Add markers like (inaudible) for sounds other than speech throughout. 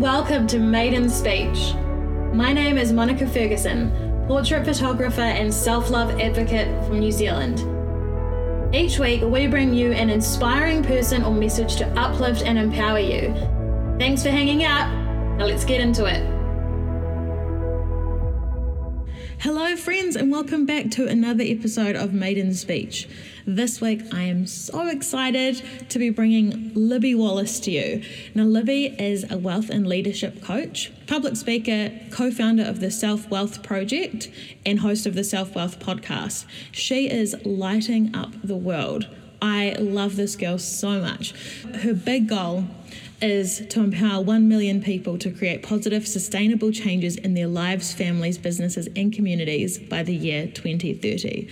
welcome to Maiden Speech. My name is Monica Ferguson, portrait photographer and self love advocate from New Zealand. Each week, we bring you an inspiring person or message to uplift and empower you. Thanks for hanging out. Now let's get into it. Hello, friends, and welcome back to another episode of Maiden Speech. This week, I am so excited to be bringing Libby Wallace to you. Now, Libby is a wealth and leadership coach, public speaker, co founder of the Self Wealth Project, and host of the Self Wealth podcast. She is lighting up the world. I love this girl so much. Her big goal is to empower 1 million people to create positive, sustainable changes in their lives, families, businesses, and communities by the year 2030.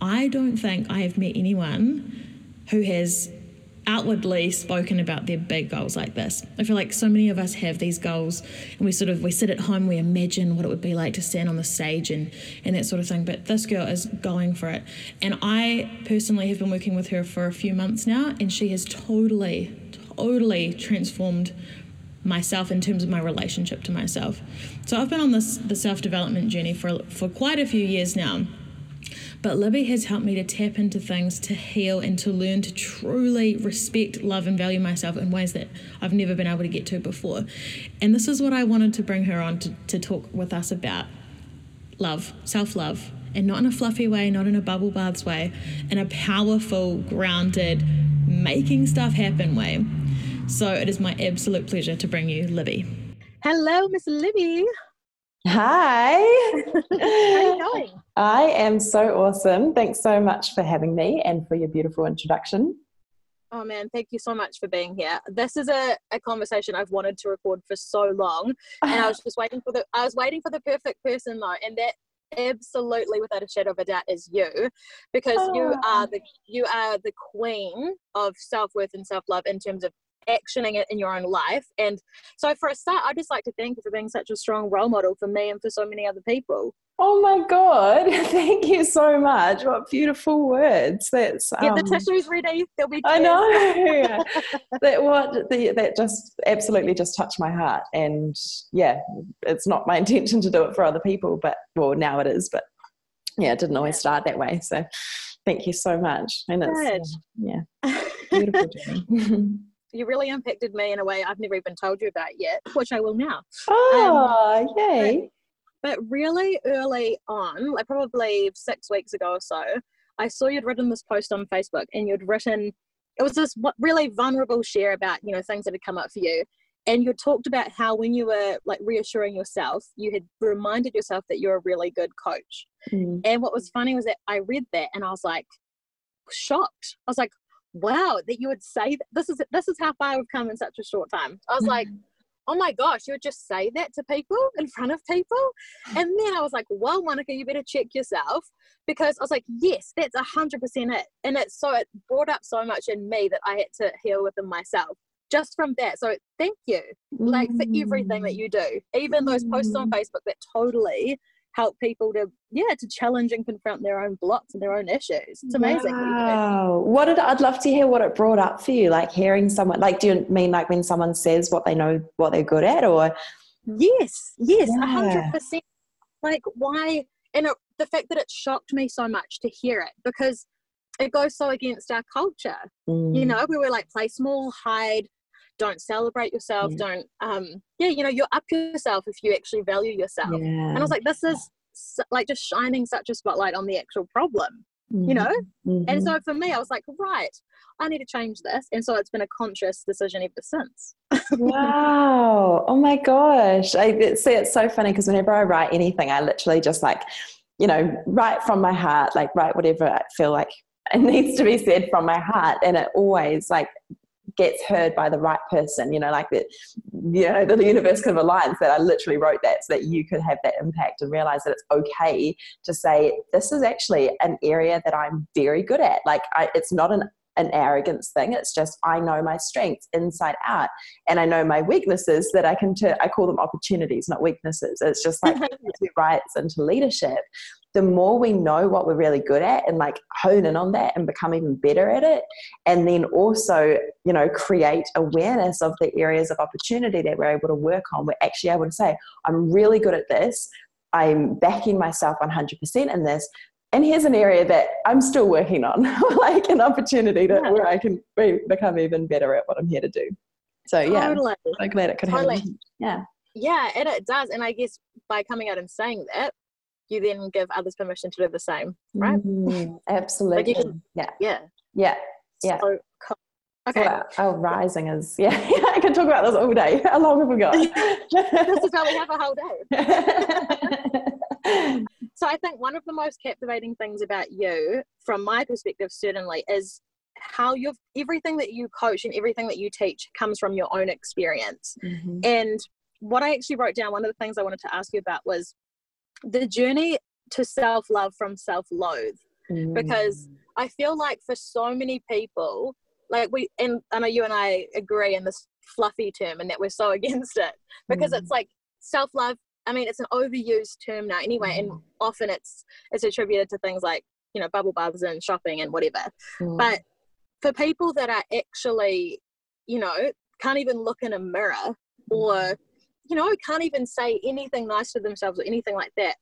I don't think I have met anyone who has outwardly spoken about their big goals like this. I feel like so many of us have these goals and we sort of we sit at home, we imagine what it would be like to stand on the stage and and that sort of thing. But this girl is going for it. And I personally have been working with her for a few months now and she has totally, totally transformed myself in terms of my relationship to myself. So I've been on this the self-development journey for for quite a few years now. But Libby has helped me to tap into things, to heal, and to learn to truly respect, love, and value myself in ways that I've never been able to get to before. And this is what I wanted to bring her on to, to talk with us about love, self love, and not in a fluffy way, not in a bubble baths way, in a powerful, grounded, making stuff happen way. So it is my absolute pleasure to bring you Libby. Hello, Miss Libby. Hi. How are you going? I am so awesome. Thanks so much for having me and for your beautiful introduction. Oh man, thank you so much for being here. This is a, a conversation I've wanted to record for so long. And I was just waiting for the I was waiting for the perfect person though, and that absolutely without a shadow of a doubt is you because oh. you are the you are the queen of self-worth and self-love in terms of actioning it in your own life. And so, for a start, I'd just like to thank you for being such a strong role model for me and for so many other people. Oh my God. (laughs) Thank you so much. What beautiful words. That's um, Get the um, tissues ready. There'll be I know. (laughs) (laughs) that what the, that just absolutely just touched my heart. And yeah, it's not my intention to do it for other people, but well now it is, but yeah, it didn't always start that way. So thank you so much. And it's yeah, beautiful journey you really impacted me in a way I've never even told you about yet, which I will now. Oh, um, yay. But, but really early on, like probably six weeks ago or so, I saw you'd written this post on Facebook and you'd written, it was this really vulnerable share about, you know, things that had come up for you. And you talked about how when you were like reassuring yourself, you had reminded yourself that you're a really good coach. Mm. And what was funny was that I read that and I was like, shocked. I was like, wow that you would say that this is this is how far we've come in such a short time. I was like oh my gosh you would just say that to people in front of people? And then i was like well monica you better check yourself because i was like yes that's a hundred percent it. And it's so it brought up so much in me that i had to heal within myself just from that. So thank you like for everything that you do even those posts on mm. facebook that totally help people to yeah to challenge and confront their own blocks and their own issues. It's amazing. Wow. what did i'd love to hear what it brought up for you like hearing someone like do you mean like when someone says what they know what they're good at or? Yes yes a hundred percent. Like why and it, the fact that it shocked me so much to hear it because it goes so against our culture. Mm. you know we were like play small hide don't celebrate yourself yeah. don't um yeah you know you're up yourself if you actually value yourself yeah. and i was like this is like just shining such a spotlight on the actual problem mm-hmm. you know mm-hmm. and so for me i was like right i need to change this and so it's been a conscious decision ever since wow (laughs) oh my gosh i see it's so funny because whenever i write anything i literally just like you know write from my heart like write whatever i feel like (laughs) it needs to be said from my heart and it always like gets heard by the right person you know like that you know the universe kind of aligns that i literally wrote that so that you could have that impact and realize that it's okay to say this is actually an area that i'm very good at like I, it's not an an arrogance thing. It's just I know my strengths inside out, and I know my weaknesses that I can. T- I call them opportunities, not weaknesses. It's just like (laughs) rights into leadership, the more we know what we're really good at and like hone in on that and become even better at it and then also you know create awareness of the areas of opportunity that we're able to work on we're actually able to say i'm really good at this i'm backing myself 100% in this and here's an area that i'm still working on (laughs) like an opportunity to, yeah. where i can become even better at what i'm here to do so yeah totally. i'm glad it could totally. happen yeah yeah and it does and i guess by coming out and saying that you then give others permission to do the same, right? (laughs) Mm, absolutely. Like can, yeah. Yeah. Yeah. Yeah. So, okay. Well, our rising is, (laughs) yeah, I can talk about this all day. (laughs) How long have we got? this is how we have a whole day. so I think one of the most captivating things about you, from my perspective, certainly, is how you've everything that you coach and everything that you teach comes from your own experience. Mm-hmm. And what I actually wrote down, one of the things I wanted to ask you about was the journey to self love from self loathe mm. because I feel like for so many people, like we, and I know you and I agree in this fluffy term and that we're so (laughs) against it because mm. it's like self love. I mean, it's an overused term now anyway, mm. and often it's it's attributed to things like you know bubble baths and shopping and whatever. Mm. But for people that are actually, you know, can't even look in a mirror or mm you know, can't even say anything nice to themselves or anything like that,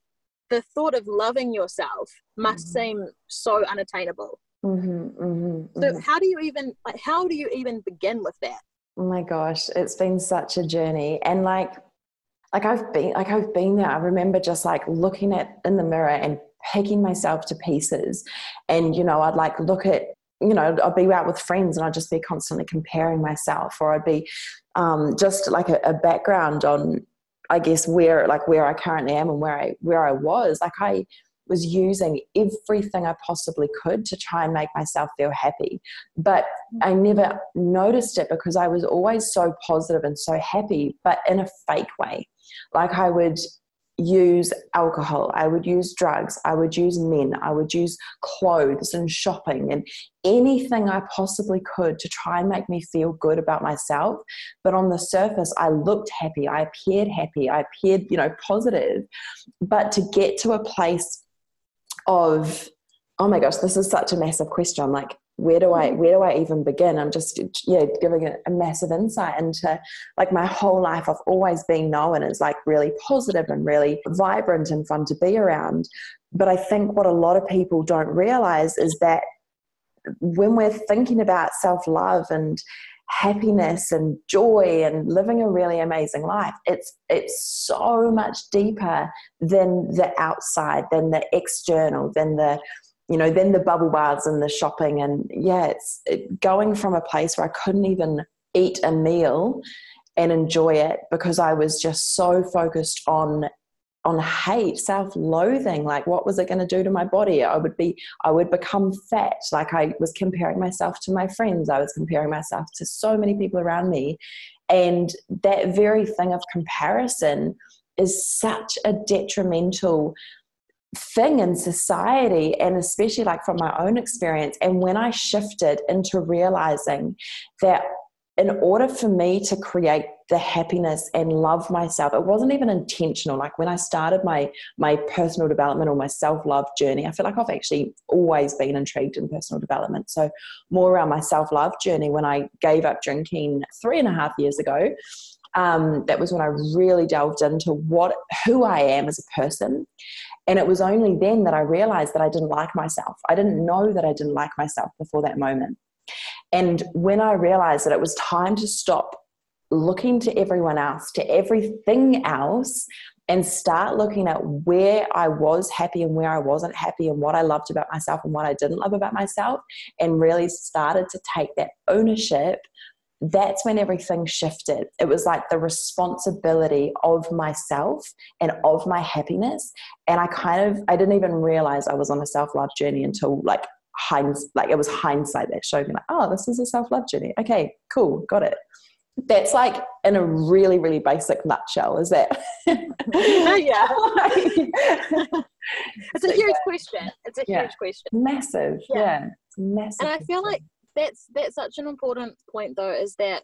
the thought of loving yourself must mm-hmm. seem so unattainable. Mm-hmm, mm-hmm, so how do you even like how do you even begin with that? Oh my gosh, it's been such a journey, and like, like I've been like I've been there. I remember just like looking at in the mirror and picking myself to pieces, and you know I'd like look at you know, I'd be out with friends and I'd just be constantly comparing myself, or I'd be um, just like a, a, background on, I guess, where like where I currently am and where I where I was. Like I was using everything I possibly could to try and make myself feel happy, but I never noticed it because I was always so positive and so happy, but in a fake way. Like I would use alcohol, I would use drugs, I would use men, I would use clothes and shopping and anything I possibly could to try and make me feel good about myself. But on the surface, I looked happy, I appeared happy, I appeared, you know, positive. But to get to a place of, oh my gosh, this is such a massive question. Like, where do I mm. where do I even begin? I'm just yeah giving a, a, massive insight into like my whole life. I've always been known as like really positive and really vibrant and fun to be around. But I think what a lot of people don't realize is that when we're thinking about self love and happiness and joy and living a really amazing life it's it's so much deeper than the outside than the external than the you know, then the bubble baths and the shopping. And yeah, it's it, going from a place where I couldn't even eat a meal and enjoy it because I was just so focused on on hate self-loathing like what was it going to do to my body? I would be i would become fat. Like i was comparing myself to my friends. I was comparing myself to so many people around me. And that very thing of comparison is such a detrimental thing in society and especially like from my own experience and when i shifted into realizing that in order for me to create the happiness and love myself it wasn't even intentional. Like when i started my my personal development or my self-love journey i feel like i've actually always been intrigued in personal development. So more around my self-love journey when i gave up drinking three and a half years ago um, that was when i really delved into what who i am as a person and it was only then that I realized that I didn't like myself. I didn't know that I didn't like myself before that moment. And when I realized that it was time to stop looking to everyone else, to everything else, and start looking at where I was happy and where I wasn't happy and what I loved about myself and what I didn't love about myself, and really started to take that ownership that's when everything shifted. It was like the responsibility of myself and of my happiness. And I kind of, I didn't even realize I was on a self love journey until like hindsight, like it was hindsight that showed me like, oh, this is a self love journey. Okay, cool, got it. That's like in a really, really basic nutshell, is that? (laughs) yeah. (laughs) it's a huge question. It's a yeah. huge question. Massive. Yeah. yeah. Massive. And I feel like that's that's such an important point though is that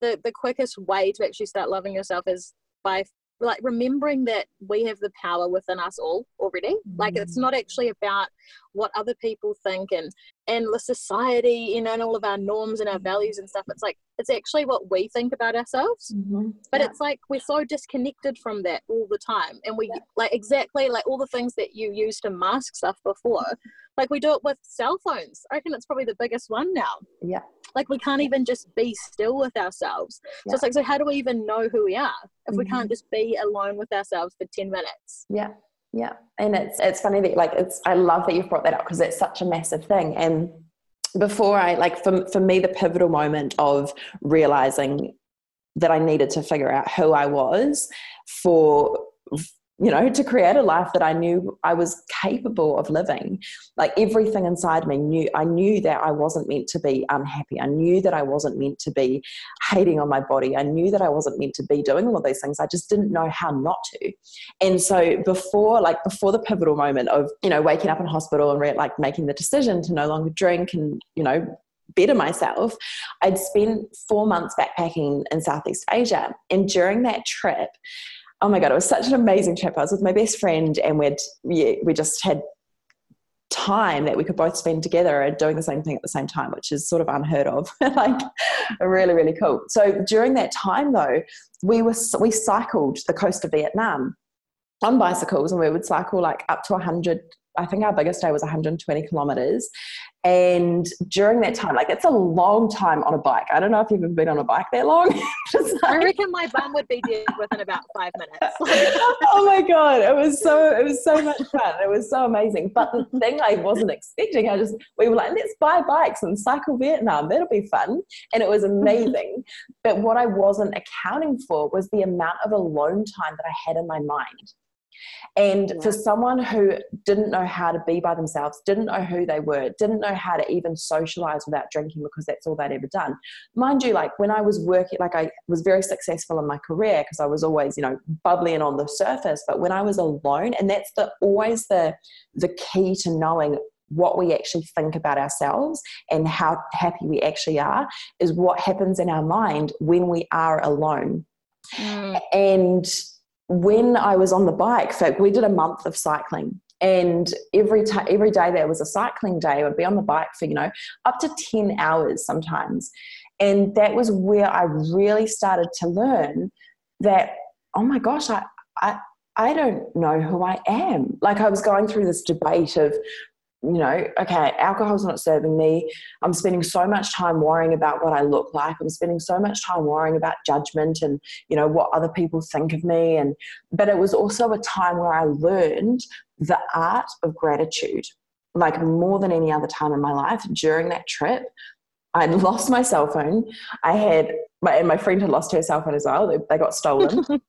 the the quickest way to actually start loving yourself is by like remembering that we have the power within us all already like it's mm. not actually about what other people think and and the society you know and all of our norms and our values and stuff it's like it's actually what we think about ourselves mm-hmm. but yeah. it's like we're so disconnected from that all the time and we yeah. like exactly like all the things that you used to mask stuff before like we do it with cell phones i reckon it's probably the biggest one now yeah like we can't even just be still with ourselves yeah. so it's like so how do we even know who we are if mm-hmm. we can't just be alone with ourselves for 10 minutes yeah yeah. And it's it's funny that like it's i love that you've brought that up because it's such a massive thing. And before i like for, for me the pivotal moment of realizing that i needed to figure out who i was for you know, to create a life that I knew I was capable of living. Like everything inside me knew, I knew that I wasn't meant to be unhappy. I knew that I wasn't meant to be hating on my body. I knew that I wasn't meant to be doing all of those things. I just didn't know how not to. And so before, like before the pivotal moment of, you know, waking up in hospital and re- like making the decision to no longer drink and, you know, better myself, I'd spent four months backpacking in Southeast Asia. And during that trip, oh my god, it was such an amazing trip. I was with my best friend, and we'd yeah, we just had time that we could both spend together and doing the same thing at the same time, which is sort of unheard of. (laughs) like really, really cool. So during that time though, we were we cycled the coast of Vietnam on bicycles and we would cycle like up to 100 I think our biggest day was 120 kilometers. And during that time, like it's a long time on a bike. I don't know if you've ever been on a bike that long. (laughs) like, I reckon my bum would be dead within about five minutes. (laughs) oh my god, it was so it was so much fun. It was so amazing. But the thing I wasn't expecting, I just we were like, let's buy bikes and cycle Vietnam. That'll be fun, and it was amazing. but what I wasn't accounting for was the amount of alone time that I had in my mind. And yeah. for someone who didn't know how to be by themselves, didn't know who they were, didn't know how to even socialize without drinking because that's all they'd ever done. Mind you, like when I was working, like I was very successful in my career because I was always, you know, bubbly and on the surface. But when I was alone, and that's the always the the key to knowing what we actually think about ourselves and how happy we actually are is what happens in our mind when we are alone. Mm. And when I was on the bike, fact, we did a month of cycling. And every time, every day there was a cycling day, I would be on the bike for, you know, up to 10 hours sometimes. And that was where I really started to learn that, oh my gosh, I, I, I don't know who I am. Like I was going through this debate of you know, okay, alcohol's not serving me. I'm spending so much time worrying about what I look like. I'm spending so much time worrying about judgment and, you know, what other people think of me. And, but it was also a time where I learned the art of gratitude, like more than any other time in my life during that trip. I'd (laughs) lost my cell phone. I had, my, and my friend had lost her cell phone as well. They, they got stolen. (laughs)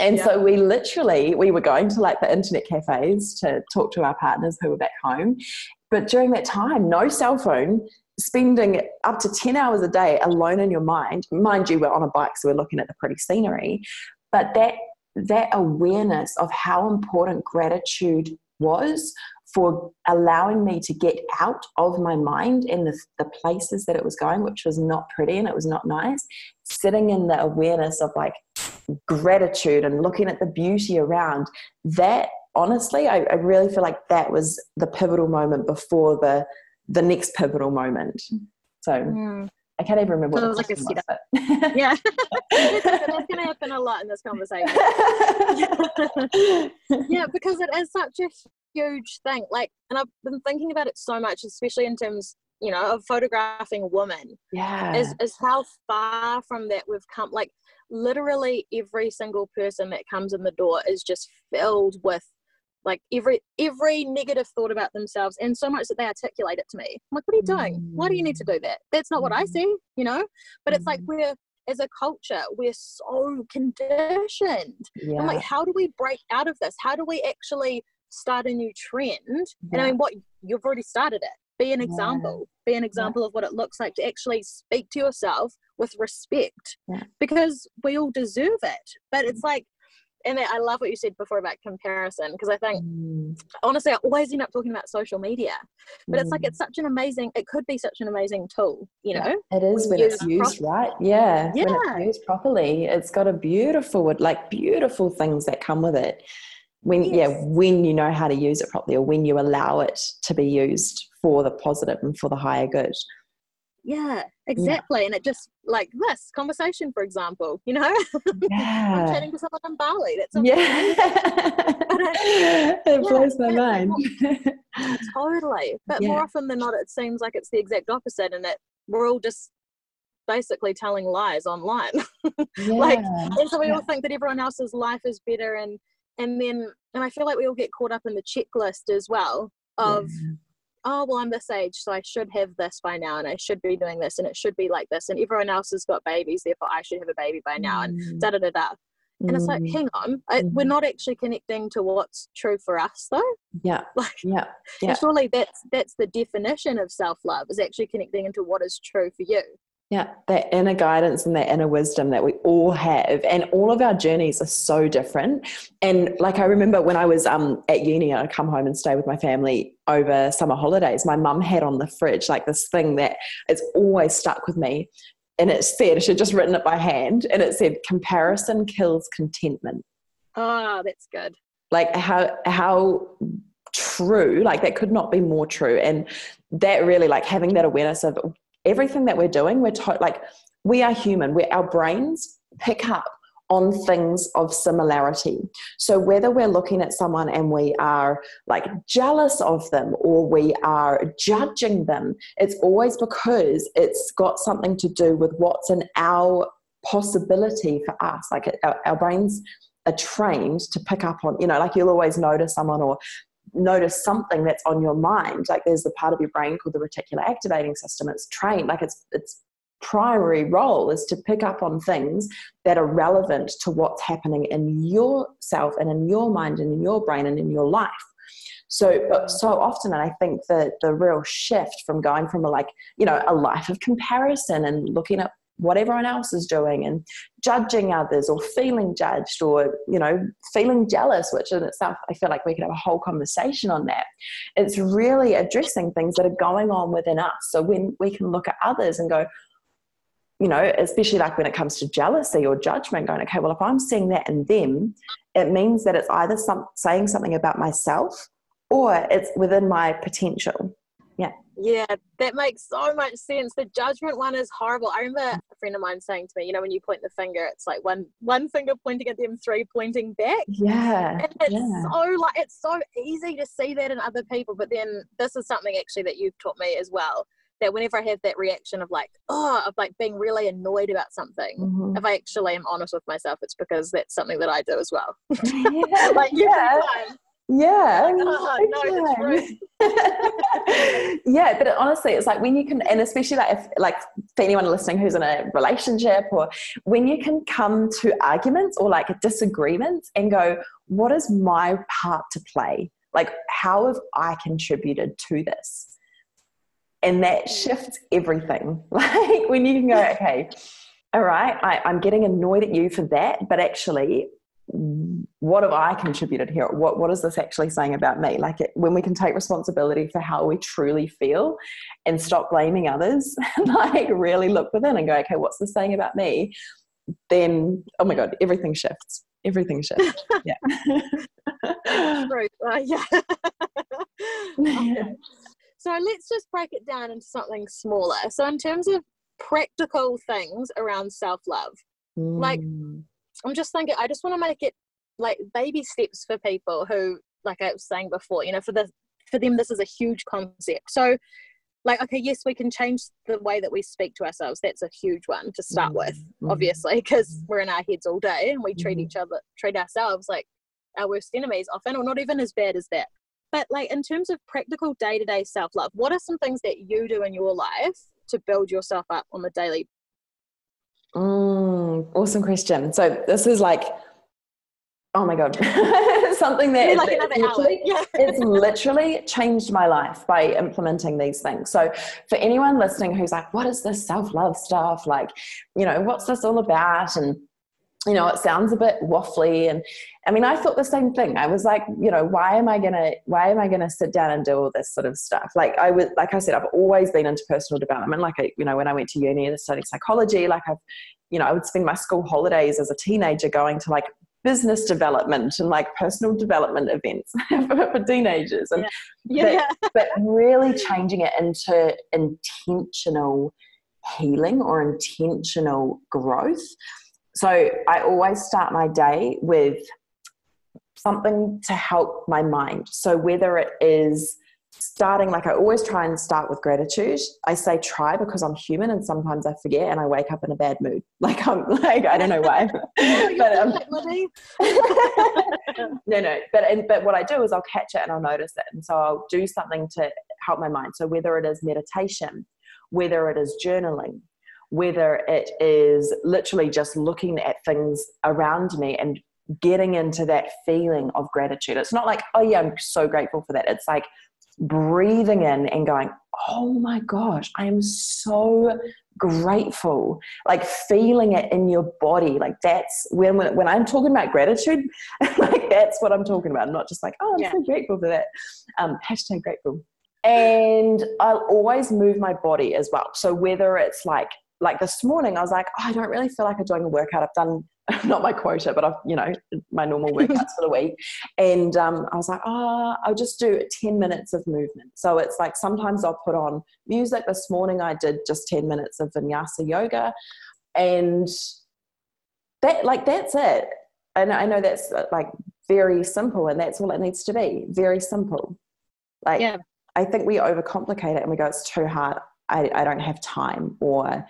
And yeah. so we literally we were going to like the internet cafes to talk to our partners who were back home. But during that time, no cell phone, spending up to 10 hours a day alone in your mind. Mind you, we're on a bike, so we're looking at the pretty scenery. But that that awareness of how important gratitude was for allowing me to get out of my mind and the, the places that it was going, which was not pretty and it was not nice. Sitting in the awareness of like gratitude and looking at the beauty around that honestly I, I, really feel like that was the pivotal moment before the the next pivotal moment so mm. I can't even remember what it was like a setup. yeah (laughs) that's going to happen a lot in this conversation (laughs) yeah because it is such a huge thing like and I've been thinking about it so much especially in terms you know of photographing women yeah. is, is how far from that we've come like literally every single person that comes in the door is just filled with like every every negative thought about themselves and so much that they articulate it to me. I'm like what are you doing? Why do you need to do that? That's not what i see you know? But it's like mm. we're as a culture we're so conditioned. Yeah. i'm like how do we break out of this? How do we actually start a new trend? Yeah. and i mean what you've already started it be an example yeah. be an example yeah. of what it looks like to actually speak to yourself with respect yeah. because we all deserve it but it's like and I love what you said before about comparison because I think mm. honestly I always end up talking about social media, but mm. it's like mm. it's such an amazing. It could be such an amazing tool, you know. It is when it's used right. Yeah, yeah. When it's used properly, it's got a beautiful, like beautiful things that come with it. When yes. yeah, when you know how to use it properly, or when you allow it to be used for the positive and for the higher good. Yeah, exactly. Yeah. And it just like this conversation, for example, you know, (laughs) yeah. I'm chatting to someone in Bali. That's yeah, (laughs) it blows yeah, my mind. (laughs) totally, but more often than not, it seems like it's the exact opposite, and that we're all just basically telling lies online. like, and so we all think that everyone else's life is better, and and then and I feel like we all get caught up in the checklist as well of oh well i'm this age so i should have this by now and i should be doing this and it should be like this and everyone else has got babies therefore i should have a baby by now and mm. da da da da and it's like mm. hang on I, we're mm-hmm. not actually connecting to what's true for us though yeah (laughs) like yeah, yeah. surely that's that's the definition of self-love is actually connecting into what is true for you yeah, that inner guidance and that inner wisdom that we all have, and all of our journeys are so different. And like I remember when I was um, at uni, I'd come home and stay with my family over summer holidays. My mum had on the fridge like this thing that it's always stuck with me, and it said she'd just written it by hand, and it said "Comparison kills contentment." Oh, that's good. Like how how true like that could not be more true and that really like having that awareness of everything that we're doing, we're to- like, we are human. We're, our brains pick up on things of similarity. So whether we're looking at someone and we are like jealous of them or we are judging them, it's always because it's got something to do with what's in our possibility for us. Like our, our brains are trained to pick up on, you know, like you'll always notice someone or notice something that's on your mind. Like there's the part of your brain called the reticular activating system. It's trained like it's it's primary role is to pick up on things that are relevant to what's happening in yourself and in your mind and in your brain and in your life. So so often and i think that the real shift from going from a like you know a life of comparison and looking at what everyone else is doing and judging others or feeling judged or you know feeling jealous which in itself i feel like we could have a whole conversation on that. It's really addressing things that are going on within us. So when we can look at others and go you know especially like when it comes to jealousy or judgment going okay well if i'm seeing that in them it means that it's either some, saying something about myself or it's within my potential yeah that makes so much sense. The judgment one is horrible. I remember a friend of mine saying to me, you know, when you point the finger, it's like one one finger pointing at them, three pointing back. Yeah. And it's yeah. so like it's so easy to see that in other people. But then this is something actually that you've taught me as well. That whenever I have that reaction of like, oh, of like being really annoyed about something, mm-hmm. if I actually am honest with myself, it's because that's something that I do as well. (laughs) Yeah. (laughs) like yeah. Yeah. Oh, no, (laughs) yeah, but it, honestly, it's like when you can, and especially like if, like for anyone listening who's in a relationship, or when you can come to arguments or like disagreements and go, what is my part to play? Like, how have I contributed to this? And that mm. shifts everything. (laughs) Like when you can go, (laughs) okay, all right, I, I'm getting annoyed at you for that, but actually, what have I contributed here? What what is this actually saying about me? Like it, when we can take responsibility for how we truly feel and stop blaming others, (laughs) like really look within and go, okay, what's this saying about me? Then oh my god, everything shifts. Everything shifts. (laughs) Yeah. True. (laughs) Uh, yeah. okay. So let's just break it down into something smaller. So in terms of practical things around self love, mm. like I'm just thinking, I just want to make it like baby steps for people who, like I was saying before, you know, for the for them this is a huge concept. So, like, okay, yes, we can change the way that we speak to ourselves. That's a huge one to start mm-hmm. with, mm-hmm. obviously, because mm-hmm. we're in our heads all day and we treat mm-hmm. each other, treat ourselves like our worst enemies often, or not even as bad as that. But like in terms of practical day to day self love, what are some things that you do in your life to build yourself up on the daily Mm, awesome question. So this is like, oh my god, (laughs) something that like literally, yeah. (laughs) it's literally changed my life by implementing these things. So for anyone listening who's like, what is this self love stuff? Like, you know, what's this all about? And you know, it sounds a bit waffly. And I mean, I thought the same thing. I was like, you know, why am I gonna, why am I gonna sit down and do all this sort of stuff? Like I was, like I said, I've always been into personal development. Like I, you know, when I went to uni and studied psychology, like I've, you know, I would spend my school holidays as a teenager going to like business development and like personal development events (laughs) for, for, teenagers and yeah. (laughs) Yeah, but, but really changing it into intentional healing or intentional growth so I always start my day with something to help my mind. So whether it is starting like I always try and start with gratitude. I say try because I'm human and sometimes I forget and I wake up in a bad mood. (laughs) Like I'm like I don't know why. (laughs) (laughs) but um, no, no. But and, but what I do is I'll catch it and I'll notice it, and so I'll do something to help my mind. So whether it is meditation, whether it is journaling, whether it is literally just looking at things around me and getting into that feeling of gratitude. It's not like, oh, yeah, I'm so grateful for that. It's like breathing in and going, oh my gosh, I am so grateful. Like feeling it in your body. Like that's when, when, when I'm talking about gratitude, (laughs) like that's what I'm talking about. I'm Not just like, oh, I'm yeah. so grateful for that. Um, hashtag grateful. And I'll always move my body as well. So whether it's like like this morning, I was like, oh, I don't really feel like I'm doing a workout. I've done (laughs) not my quota, but I've, you know, my normal (laughs) workouts for the week. And um, I was like, oh, I'll just do 10 minutes of movement. So it's like sometimes I'll put on music. This morning I did just 10 minutes of vinyasa yoga. And that, like, that's it. And I know that's uh, like very simple and that's all it needs to be very simple. Like, yeah. I think we overcomplicate it and we go, it's too hard. I, I don't have time or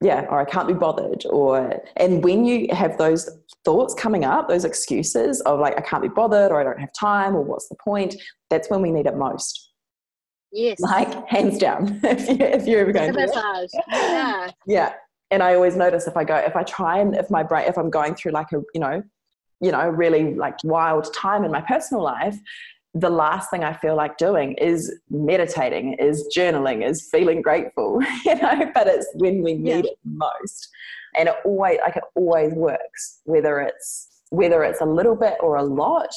yeah or i can't be bothered or and when you have those thoughts coming up those excuses of like i can't be bothered or i don't have time or what's the point that's when we need it most. Yes. Like hands down (laughs) if, you, if you're ever going to yeah. (laughs) Yeah. And i always notice if i go if i try and if my brain if i'm going through like a you know you know really like wild time in my personal life the last thing I feel like doing is meditating, is journaling, is feeling grateful, (laughs) you know, but it's when we need yeah. it most. And it always like it always works, whether it's whether it's a little bit or a lot,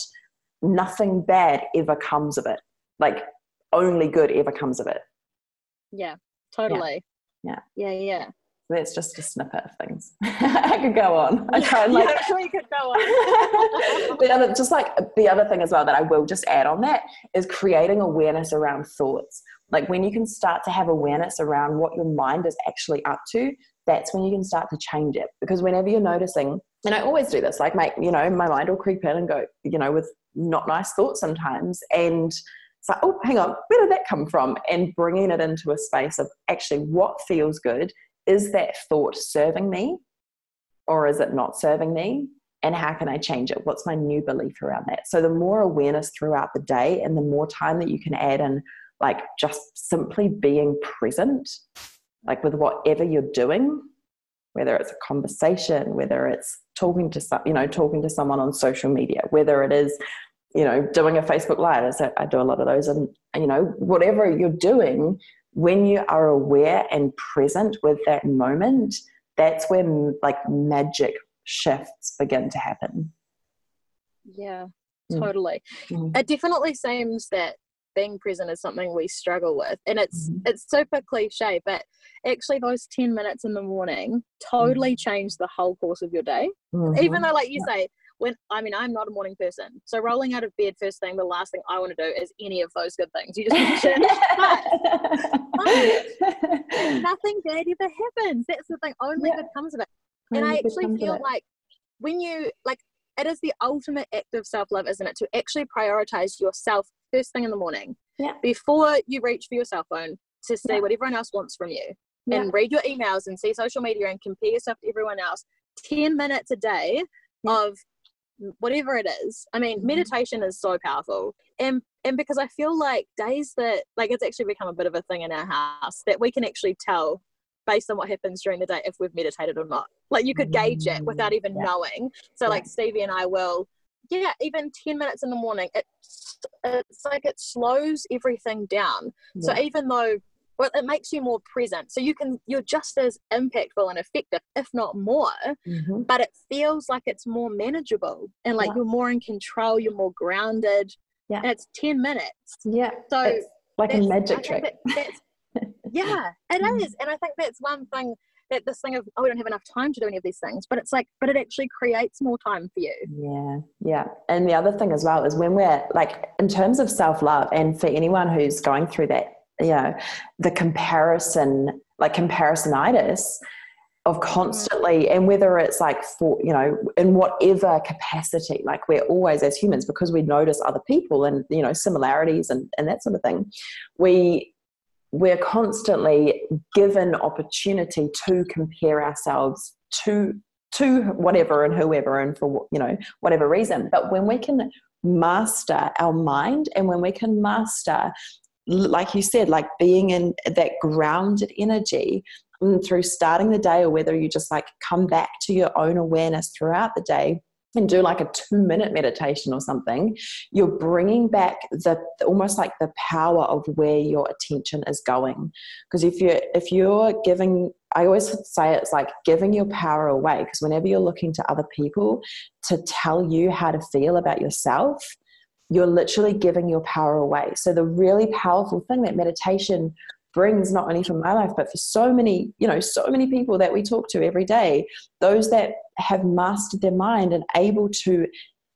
nothing bad ever comes of it. Like only good ever comes of it. Yeah, totally. Yeah. Yeah, yeah. yeah that's just a snippet of things. (laughs) I could go on. I try and like yeah, could go on. (laughs) the other just like the other thing as well that I will just add on that is creating awareness around thoughts. Like when you can start to have awareness around what your mind is actually up to, that's when you can start to change it. Because whenever you're noticing, and I always do this, like my, you know, my mind will creep in and go, you know, with not nice thoughts sometimes. And it's like, oh, hang on, where did that come from? And bringing it into a space of actually what feels good is that thought serving me or is it not serving me? And how can I change it? What's my new belief around that? So, the more awareness throughout the day and the more time that you can add in, like just simply being present, like with whatever you're doing, whether it's a conversation, whether it's talking to some, you know, talking to someone on social media, whether it is, you know, doing a Facebook Live, So I do a lot of those, and you know, whatever you're doing, when you are aware and present with that moment, that's when like magic shifts begin to happen. Yeah, mm. totally. Mm. It definitely seems that being present is something we struggle with and it's mm. it's super cliche but actually those 10 minutes in the morning totally mm. change the whole course of your day mm-hmm. even though like you yeah. say when I mean I'm not a morning person. So rolling out of bed first thing, the last thing I want to do is any of those good things. You just mentioned. but, (laughs) but nothing bad ever happens. That's the thing. Only yeah. good comes of it. And I actually feel like when you like it is the ultimate act of self-love, isn't it? To actually prioritize yourself first thing in the morning. Yeah. Before you reach for your cell phone to see yeah. what everyone else wants from you. Yeah. And read your emails and see social media and compare yourself to everyone else. 10 minutes a day of whatever it is i mean mm-hmm. meditation is so powerful and and because i feel like days that like it's actually become a bit of a thing in our house that we can actually tell based on what happens during the day if we've meditated or not like you could gauge it without mm, even yeah. knowing so yeah. like stevie and i will yeah even 10 minutes in the morning it's it's like it slows everything down yeah. so even though but it makes you more present so you can you're just as impactful and effective if not more mm-hmm. but it feels like it's more manageable and like Yeah. you're more in control you're more grounded Yeah. and it's 10 minutes yeah so it's like a magic trick that- (laughs) yeah it Mm. is and i think that's one thing that this thing of oh we don't have enough time to do any of these things but it's like but it actually creates more time for you Yeah, yeah. And the other thing as well is when we're like, in terms of self love, and for anyone who's going through that, you know, the comparison, like comparisonitis of constantly, mm. and whether it's like for, you know, in whatever capacity, like we're always as humans, because we notice other people and, you know, similarities and, and that sort of thing, we, we're constantly given opportunity to compare ourselves to to whatever and whoever and for you know whatever reason. But when we can master our mind and when we can master like you said like being in that grounded energy mm, through starting the day or whether you just like come back to your own awareness throughout the day and do like a two minute meditation or something you're bringing back the almost like the power of where your attention is going. Because if you're if you're giving i always say it's like giving your power away because whenever you're looking to other people to tell you how to feel about yourself you're literally giving your power away. So the really powerful thing that meditation brings not only for my life but for so many you know so many people that we talk to every day those that have mastered their mind and able to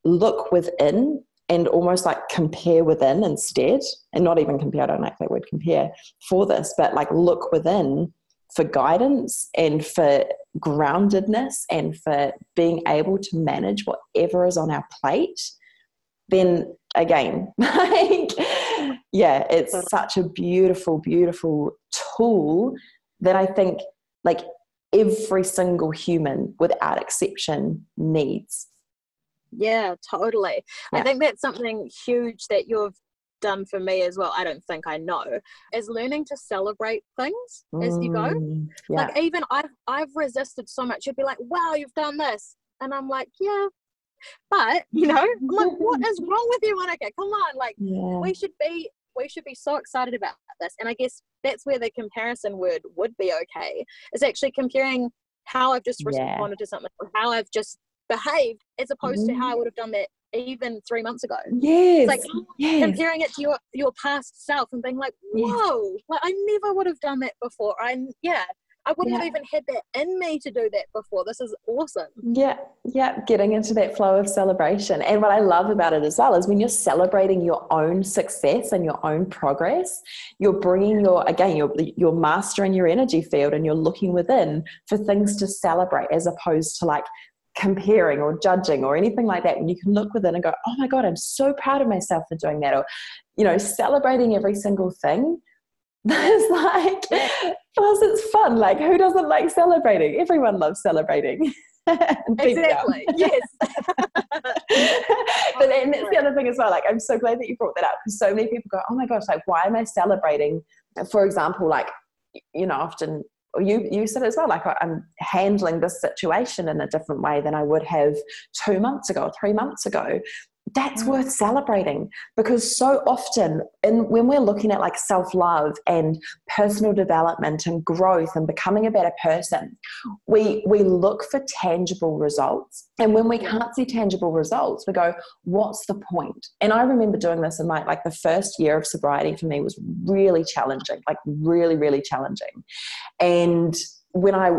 look within and almost like compare within instead and not even compare i don't like that word compare for this but like look within for guidance and for groundedness and for being able to manage whatever is on our plate then again (laughs) like yeah it's such a beautiful beautiful tool that i think like every single human without exception needs Yeah, totally. I think that's something huge that you've done for me as well. I don't think I know is learning to celebrate things as you go. Mm, yeah Like even I've I've resisted so much. You'd be like, "Wow, you've done this," and I'm like, "Yeah," but you know, like, what is (laughs) wrong with you, Monica? Come on, like yeah we should be we should be so excited about this. And I guess that's where the comparison word would be okay. Is actually comparing how I've just Yeah. responded to something or how I've just behaved as opposed to how I Mm. would have done that even three months ago. yes like, yes Comparing it to your your past self and being like, Yes. whoa, like I never would have done that before. I yeah, I wouldn't have even had that in me to do that before. This is awesome. Yeah, yeah, getting into that flow of celebration. And what I love about it as well is when you're celebrating your own success and your own progress, you're bringing your, again, you're, you're mastering your energy field and you're looking within for things to celebrate as opposed to like comparing or judging or anything like that. When you can look within and go, oh my God, I'm so proud of myself for doing that. Or, you know, celebrating every single thing. (laughs) It's like, plus it's fun. Like, who doesn't like celebrating? Everyone loves celebrating. And deep down. Exactly. (laughs) yes. but then oh, that's the other thing as well. Like, I'm so glad that you brought that up because so many people go, "Oh my gosh, like, why am I celebrating?" For example, like, you know, often you you said as well, like, oh, I'm handling this situation in a different way than I would have two months ago, or three months ago. That's Mm. worth celebrating because so often, and when we're looking at like self love and personal development and growth and becoming a better person, we we look for tangible results. And when we can't see tangible results we go what's the point? And i remember doing this in my like the first year of sobriety for me was really challenging like really really challenging. And when i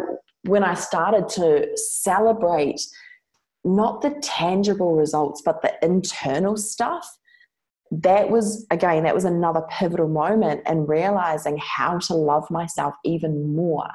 when i started to celebrate not the tangible results but the internal stuff. That was again that was another pivotal moment and realizing how to love myself even more.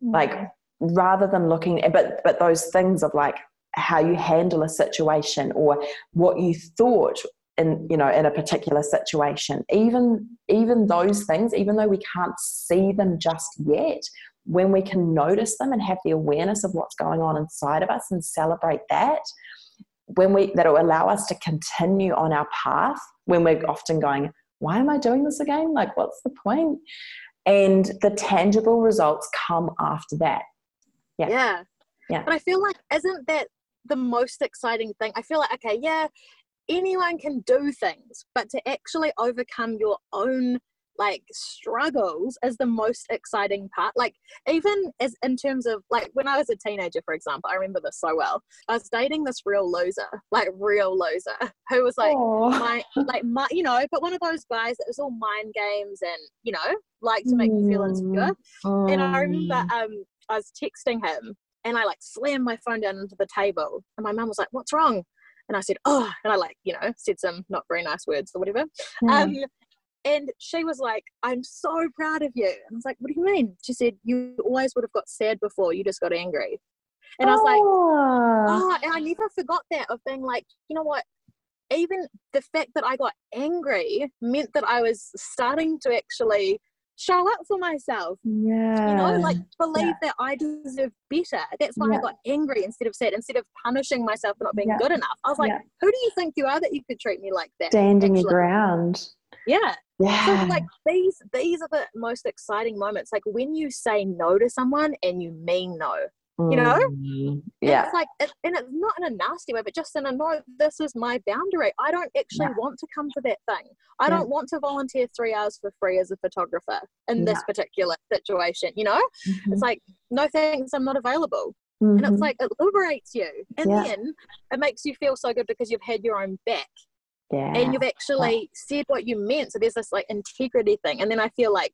Like mm. rather than looking at but but those things of like how you handle a situation or what you thought in you know in a particular situation. Even even those things even though we can't see them just yet when we can notice them and have the awareness of what's going on inside of us and celebrate that when we that'll allow us to continue on our path when we're often going why am i doing this again like what's the point and the tangible results come after that Yeah. Yeah. Yeah. But I feel like isn't that the most exciting thing? I feel like okay, yeah, anyone can do things, but to actually overcome your own like struggles is the most exciting part like even as in terms of like when i was a teenager for example i remember this so well i was dating this real loser like real loser who was like Aww. my like my you know but one of those guys that was all mind games and you know like to make you feel insecure Mm. and i remember um i was texting him and i like slammed my phone down into the table and my mum was like what's wrong and i said oh and i like you know said some not very nice words or whatever Yeah. um, and she was like, I'm so proud of you. And I was like, What do you mean? She said, You always would have got sad before, you just got angry. And I was like, Oh. Oh, and I never forgot that of being like, you know what? Even the fact that I got angry meant that I was starting to actually show up for myself. yeah. You know, like believe that I deserve better. That's why Yeah. I got angry instead of sad, instead of punishing myself for not being Yeah. good enough. I was like, Yeah. who do you think you are that you could treat me like that? standing your ground. Yeah. Yeah. So like these these are the most exciting moments. Like when you say no to someone and you mean no. you know? Mm, And Yeah. It's like it, and it's not in a nasty way, but just in a no, this is my boundary. I don't actually Yeah. want to come to that thing. I Yeah. don't want to volunteer three hours for free as a photographer in this particular situation, you know? Mhm. It's like, no thanks, I'm not available. And Mhm. it's like it liberates you. And Yeah. then it makes you feel so good because you've had your own back yeah. and you've actually said what you meant. So there's this like integrity thing. And then I feel like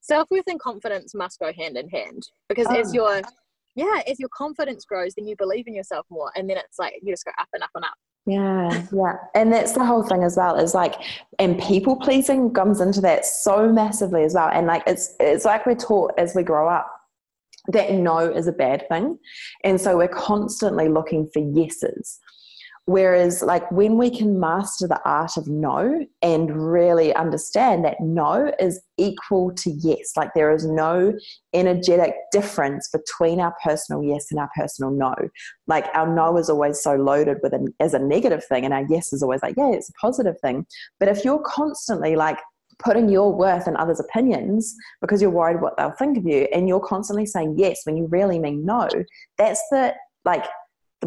self worth and confidence must go hand in hand because as Oh. your yeah, as your confidence grows, then you believe in yourself more, and then it's like you just go up and up and up. Yeah, yeah. And that's the whole thing as well, is like and people pleasing comes into that so massively as well. And like it's it's like we're taught as we grow up that no is a bad thing. And so we're constantly looking for yeses. Whereas, like, when we can master the art of no and really understand that no is equal to yes, like, there is no energetic difference between our personal yes and our personal no. Like, our no is always so loaded with an, as a negative thing, and our yes is always like, yeah, it's a positive thing. But if you're constantly like, putting your worth in others' opinions because you're worried what they'll think of you, and you're constantly saying yes when you really mean no, that's the like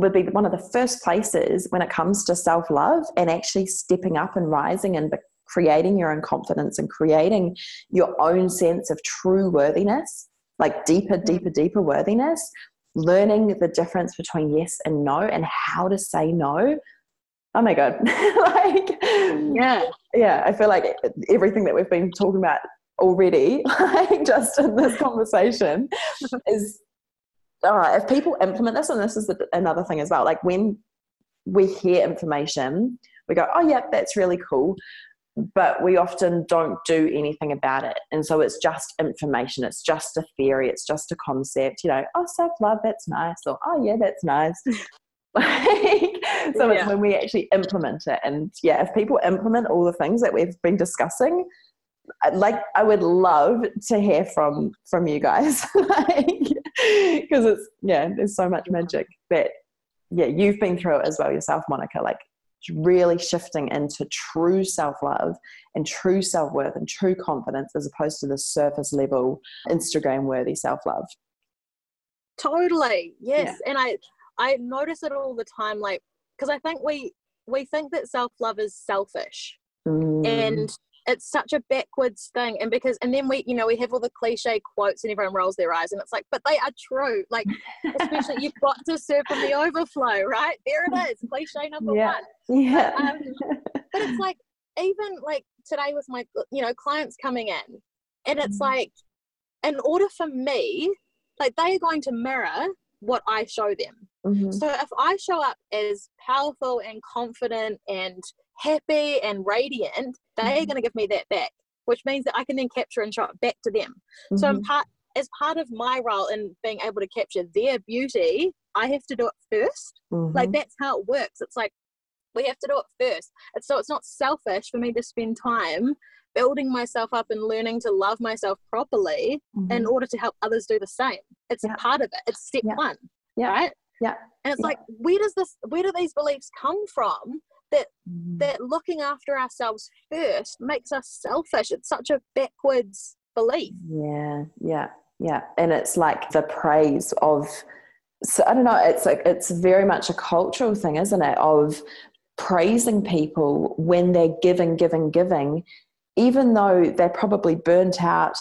would be one of the first places when it comes to self love and actually stepping up and rising and creating your own confidence and creating your own sense of true worthiness, like deeper, mm-hmm. deeper, deeper worthiness. Learning the difference between yes and no and how to say no. Oh my God. (laughs) like, Yeah, yeah, I feel like everything that we've been talking about already, (laughs) like just in this conversation, (laughs) is uh, if people implement this, and this is the, another thing as well, like when we hear information, we go, oh, yeah, that's really cool. But we often don't do anything about it. And so it's just information, it's just a theory, it's just a concept, you know, oh, self love, that's nice, or oh, yeah, that's nice. (laughs) (laughs) So it's when we actually implement it. And yeah, if people implement all the things that we've been discussing, like I would love to hear from from you guys, (laughs) because it's yeah, there's so much magic that yeah you've been through it as well yourself, Monica. Like really shifting into true self love and true self worth and true confidence as opposed to the surface level Instagram worthy self love. totally. Yes, and I I notice it all the time, like because I think we we think that self love is selfish. Mm. and it's such a backwards thing and because and then we you know we have all the cliche quotes and everyone rolls their eyes and it's like but they are true like especially you've got to serve from the (laughs) overflow right there it is cliche number Yeah. one yeah, um, but it's (laughs) like even like today with my you know clients coming in and it's Mhm. like in order for me like they are going to mirror what i show them Mhm. so if I show up as powerful and confident and happy and radiant, they are Mhm. going to give me that back, which means that I can then capture and show it back to them. So in Mhm. part as part of my role in being able to capture their beauty, I have to do it first. Like Mhm. that's how it works. It's like we have to do it first. And so it's not selfish for me to spend time building myself up and learning to love myself properly in Mhm. order to help others do the same. It's Yeah. part of it. It's step Yeah. one. Yeah. Right? Yeah. And it's Yeah. like, where does this where do these beliefs come from Mhm. that looking after ourselves first makes us selfish? It's such a backwards belief. Yeah, yeah, yeah. And it's like the praise of, so I don't know, it's like, it's very much a cultural thing, isn't it? Of praising people when they're giving, giving, giving even though they're probably burnt out,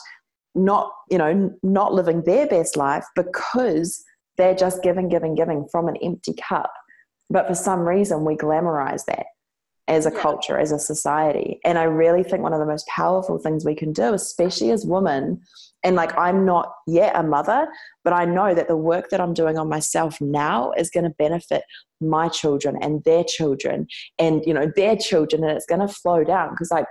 not, you know, not living their best life because they're just giving, giving, giving from an empty cup. But for some reason, we glamorize that as a yeah. culture, as a society. And I really think one of the most powerful things we can do, especially as women, and like I'm not yet a mother, but I know that the work that I'm doing on myself now is going to benefit my children and their children and you know their children and it's going to flow down because like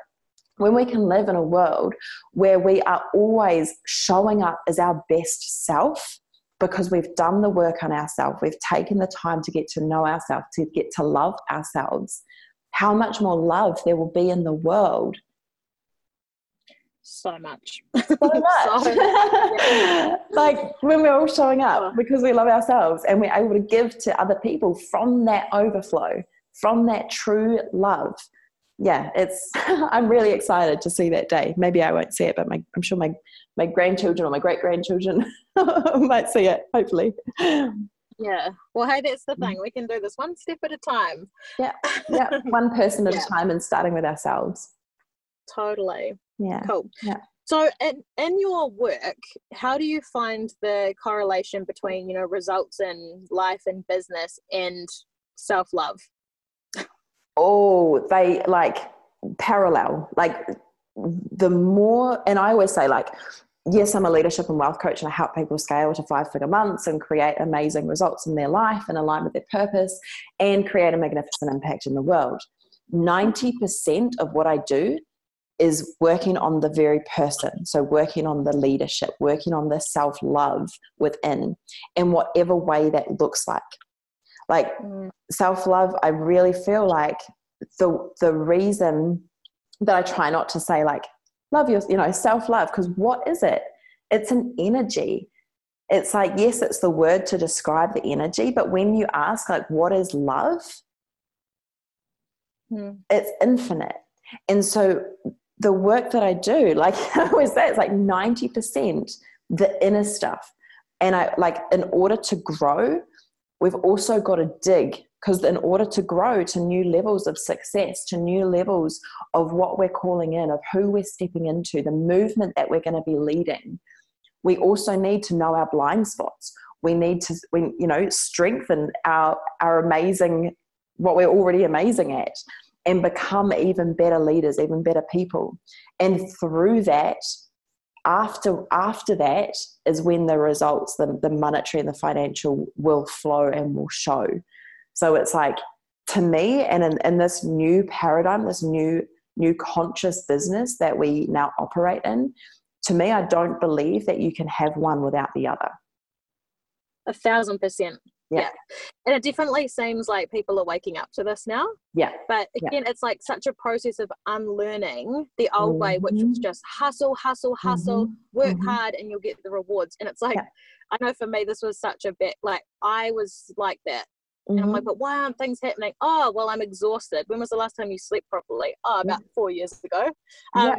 when we can live in a world where we are always showing up as our best self because we've done the work on ourselves, we've taken the time to get to know ourselves, to get to love ourselves, how much more love there will be in the world. So much. (laughs) So much. so, (laughs) yeah. like when we're all showing up oh. because we love ourselves and we're able to give to other people from that overflow, from that true love. Yeah, it's (laughs) I'm really excited to see that day. Maybe I won't see it, but my, I'm sure my, my grandchildren or my great grandchildren (laughs) might see it, hopefully. Yeah. Well, hey, that's the thing. Mm. We can do this one step at a time. Yeah. (laughs) Yeah. one person at yeah. a time and starting with ourselves. Totally. Yeah. Cool. Yeah. So in, in your work, how do you find the correlation between, you know, results in life and business and self-love? Oh, they like parallel. Like the more and I always say like yes, I'm a leadership and wealth coach and I help people scale to five figure months and create amazing results in their life and align with their purpose and create a magnificent impact in the world. 90% of what I do is working on the very person. So, working on the leadership, working on the self love within, in whatever way that looks like. Like mm. self love, I really feel like the, the reason that I try not to say, like, love your you know self love because what is it? It's an energy. It's like yes it's the word to describe the energy but when you ask like what is love? Hmm. it's infinite. And so the work that i do like (laughs) i always say it's like 90% the inner stuff. And i like in order to grow we've also got to dig because in order to grow to new levels of success to new levels of what we're calling in of who we're stepping into the movement that we're going to be leading we also need to know our blind spots. We need to we, you know strengthen our our amazing what we're already amazing at and become even better leaders even better people. And through that after after that is when the results the, the monetary and the financial will flow and will show so it's like to me, and in, in this new paradigm, this new new conscious business that we now operate in, to me, I don't believe that you can have one without the other. A thousand percent. Yeah. yeah. And it definitely seems like people are waking up to this now. Yeah. But again, yeah. it's like such a process of unlearning the old mm-hmm. way, which was mm-hmm. just hustle, hustle, hustle, mm-hmm. work mm-hmm. hard, and you'll get the rewards. And it's like, yeah. I know for me, this was such a bit like I was like that. And I'm like, mm-hmm. but why aren't things happening? Oh, well, I'm exhausted. When was the last time you slept properly? Oh, about four years ago. Um, yeah.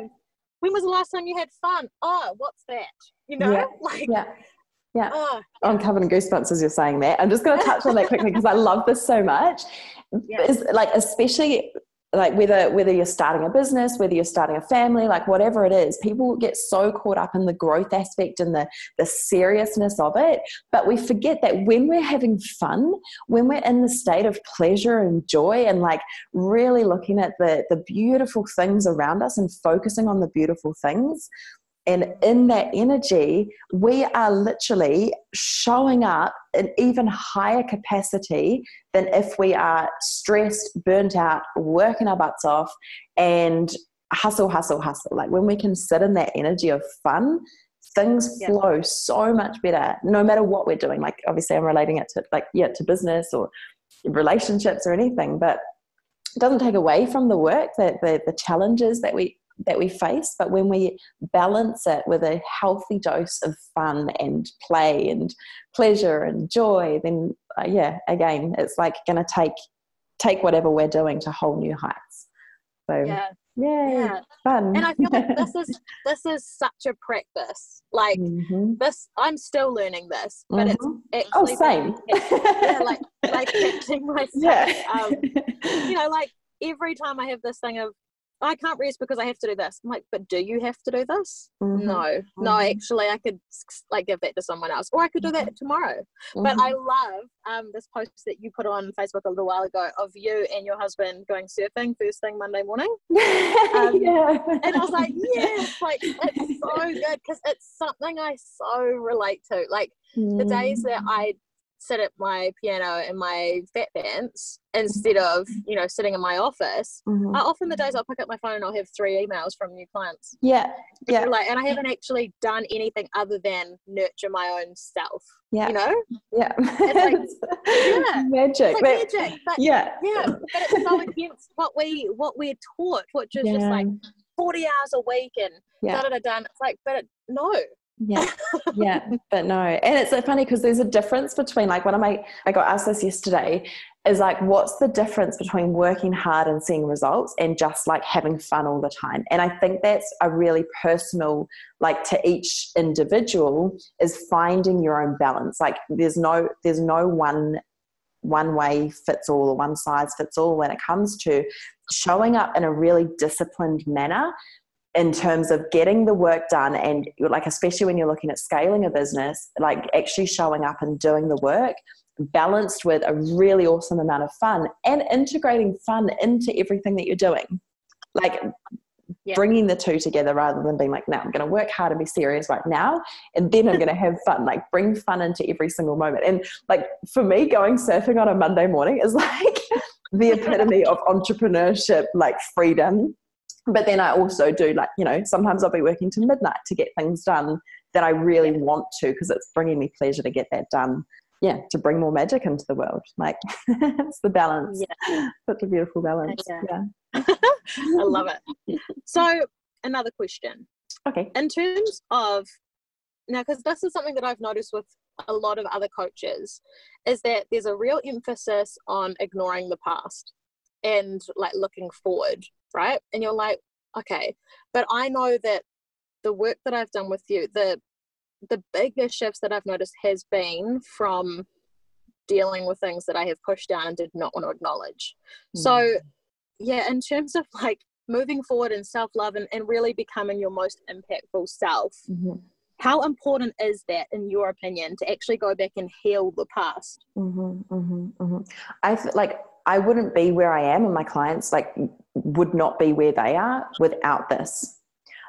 When was the last time you had fun? Oh, what's that? You know, yeah. (laughs) like. Yeah. Oh, yeah. I'm covered in goosebumps as you're saying that. I'm just going to touch on that quickly because I love this so much. It's like, especially like whether whether you're starting a business whether you're starting a family like whatever it is people get so caught up in the growth aspect and the the seriousness of it but we forget that when we're having fun when we're in the state of pleasure and joy and like really looking at the the beautiful things around us and focusing on the beautiful things and in that energy, we are literally showing up in even higher capacity than if we are stressed, burnt out, working our butts off, and hustle, hustle, hustle. Like when we can sit in that energy of fun, things yeah. flow so much better no matter what we're doing. Like obviously I'm relating it to like yeah, to business or relationships or anything, but it doesn't take away from the work that the, the challenges that we that we face, but when we balance it with a healthy dose of fun and play and pleasure and joy, then uh, yeah, again, it's like going to take take whatever we're doing to whole new heights. So yeah. Yay, yeah. fun. And I feel like (laughs) this is this is such a practice. Like mm-hmm. this, I'm still learning this, but mm-hmm. it's oh same. yeah, like (laughs) like catching myself. Yeah. (laughs) Um, you know, like every time I have this thing of I can't rest because I have to do this. I'm like, but do you have to do this? Mhm. No, no, Mhm. actually, I could like give that to someone else, or I could do that tomorrow. But Mhm. I love um, this post that you put on Facebook a little while ago of you and your husband going surfing first thing Monday morning. (laughs) um, yeah. And I was like, yes, like it's so good because it's something I so relate to. Like the days that I sit at my piano in my fat pants instead of, you know, sitting in my office, Mhm. I often the days I'll pick up my phone and I'll have three emails from new clients. yeah, yeah, Like, and I haven't actually done anything other than nurture my own self. yeah, You know, (laughs) yeah. it's like- yeah, magic. it's like magic. But yeah, yeah, but it's so against what we what we're taught, which is just like forty hours a week and Yeah. da da da da. It's like, but it, no, yeah, yeah. (laughs) But no, and it's so funny because there's a difference between like one of my I got asked this yesterday is like what's the difference between working hard and seeing results and just like having fun all the time? And i think that's a really personal like to each individual is finding your own balance. Like there's no there's no one one way fits all or one size fits all when it comes to showing up in a really disciplined manner in terms of getting the work done and like especially when you're looking at scaling a business like actually showing up and doing the work balanced with a really awesome amount of fun and integrating fun into everything that you're doing. Like Yeah. bringing the two together rather than being like now i'm going to work hard and be serious right now and then i'm going to have fun. Like bring fun into every single moment. And like for me going surfing on a monday morning is like (laughs) the epitome of entrepreneurship like freedom but then I also do like you know sometimes I'll be working to midnight to get things done that I really want to because it's bringing me pleasure to get that done. Yeah, to bring more magic into the world. Like (laughs) it's the balance. Yeah. Such a beautiful balance. Yeah. Yeah. (laughs) I love it. So another question Okay. in terms of now, because this is something that I've noticed with a lot of other coaches, is that there's a real emphasis on ignoring the past and like looking forward, right? And you're like, okay, but I know that the work that I've done with you, the the biggest shifts that I've noticed has been from dealing with things that I have pushed down and did not want to acknowledge. So, yeah, in terms of like moving forward and self love and, and really becoming your most impactful self, Mhm. how important is that, in your opinion, to actually go back and heal the past? Mhm, mhm, mhm. I th- like I wouldn't be where I am, and my clients like would not be where they are without this.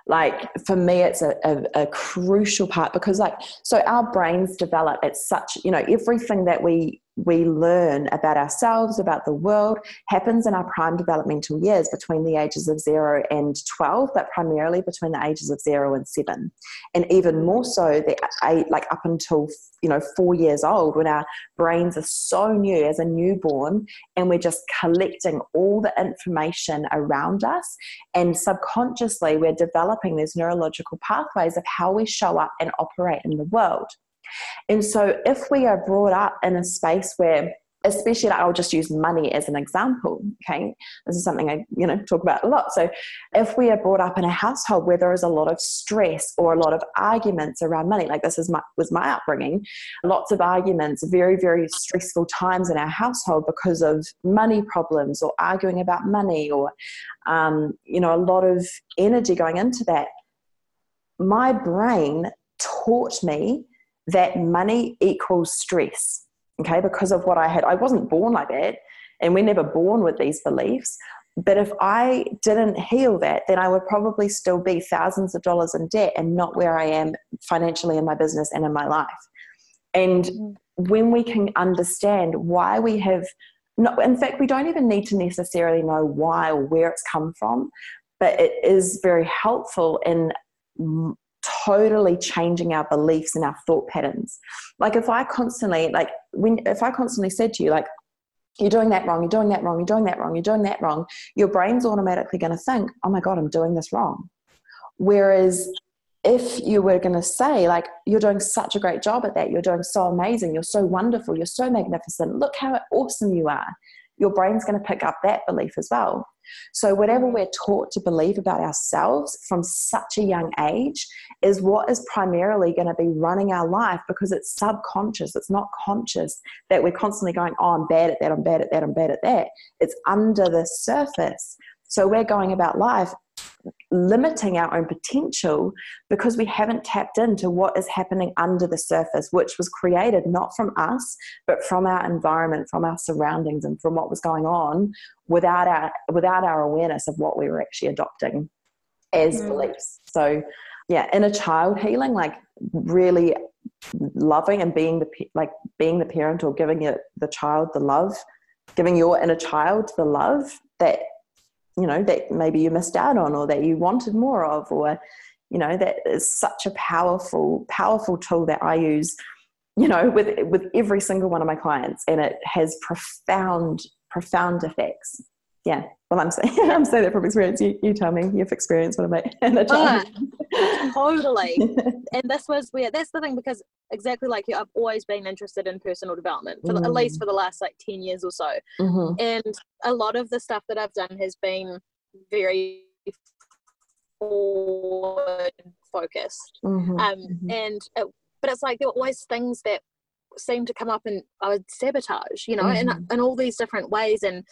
Like for me, it's a, a, a crucial part because like so our brains develop at such you know everything that we we learn about ourselves about the world happens in our prime developmental years between the ages of 0 and 12 but primarily between the ages of 0 and 7 and even more so the like up until you know 4 years old when our brains are so new as a newborn and we're just collecting all the information around us and subconsciously we're developing these neurological pathways of how we show up and operate in the world and so if we are brought up in a space where especially like I'll just use money as an example. Okay. This is something I, you know, talk about a lot. So if we are brought up in a household where there is a lot of stress or a lot of arguments around money, like this is my was my upbringing, lots of arguments, very, very stressful times in our household because of money problems or arguing about money or um, you know, a lot of energy going into that. My brain taught me that money equals stress okay? Because of what i had. I wasn't born like that and we're never born with these beliefs. But if i didn't heal that then i would probably still be thousands of dollars in debt and not where i am financially in my business and in my life. And mm-hmm. when we can understand why we have no, in fact we don't even need to necessarily know why or where it's come from but it is very helpful in totally changing our beliefs and our thought patterns. Like if I constantly like when if I constantly said to you like you're doing that wrong, you're doing that wrong, you're doing that wrong, you're doing that wrong, your brain's automatically going to think, "Oh my god, I'm doing this wrong." Whereas if you were going to say like you're doing such a great job at that, you're doing so amazing, you're so wonderful, you're so magnificent, look how awesome you are. Your brain's going to pick up that belief as well. So, whatever mm. we're taught to believe about ourselves from such a young age is what is primarily going to be running our life because it's subconscious. It's not conscious that we're constantly going, Oh, I'm bad at that, I'm bad at that, I'm bad at that. It's under the surface. So we're going about life limiting our own potential because we haven't tapped into what is happening under the surface, which was created not from us, but from our environment, from our surroundings, and from what was going on without our without our awareness of what we were actually adopting as mm. beliefs. So, yeah, inner child healing, like really loving and being the like being the parent or giving it the child the love, giving your inner child the love that you know that maybe you missed out on or that you wanted more of or you know that is such a powerful powerful tool that i use you know with with every single one of my clients and it has profound profound effects yeah well i'm saying (laughs) i'm saying that from experience you, you tell me you've experienced of my (laughs) uh, totally (laughs) and this was where that's the thing because exactly like you i've always been interested in personal development for mm. at least for the last like 10 years or so mm-hmm. and a lot of the stuff that i've done has been very forward focused mm-hmm. um mm-hmm. and it, but it's like there were always things that seemed to come up and I would sabotage, you know, in, mm-hmm. in all these different ways. And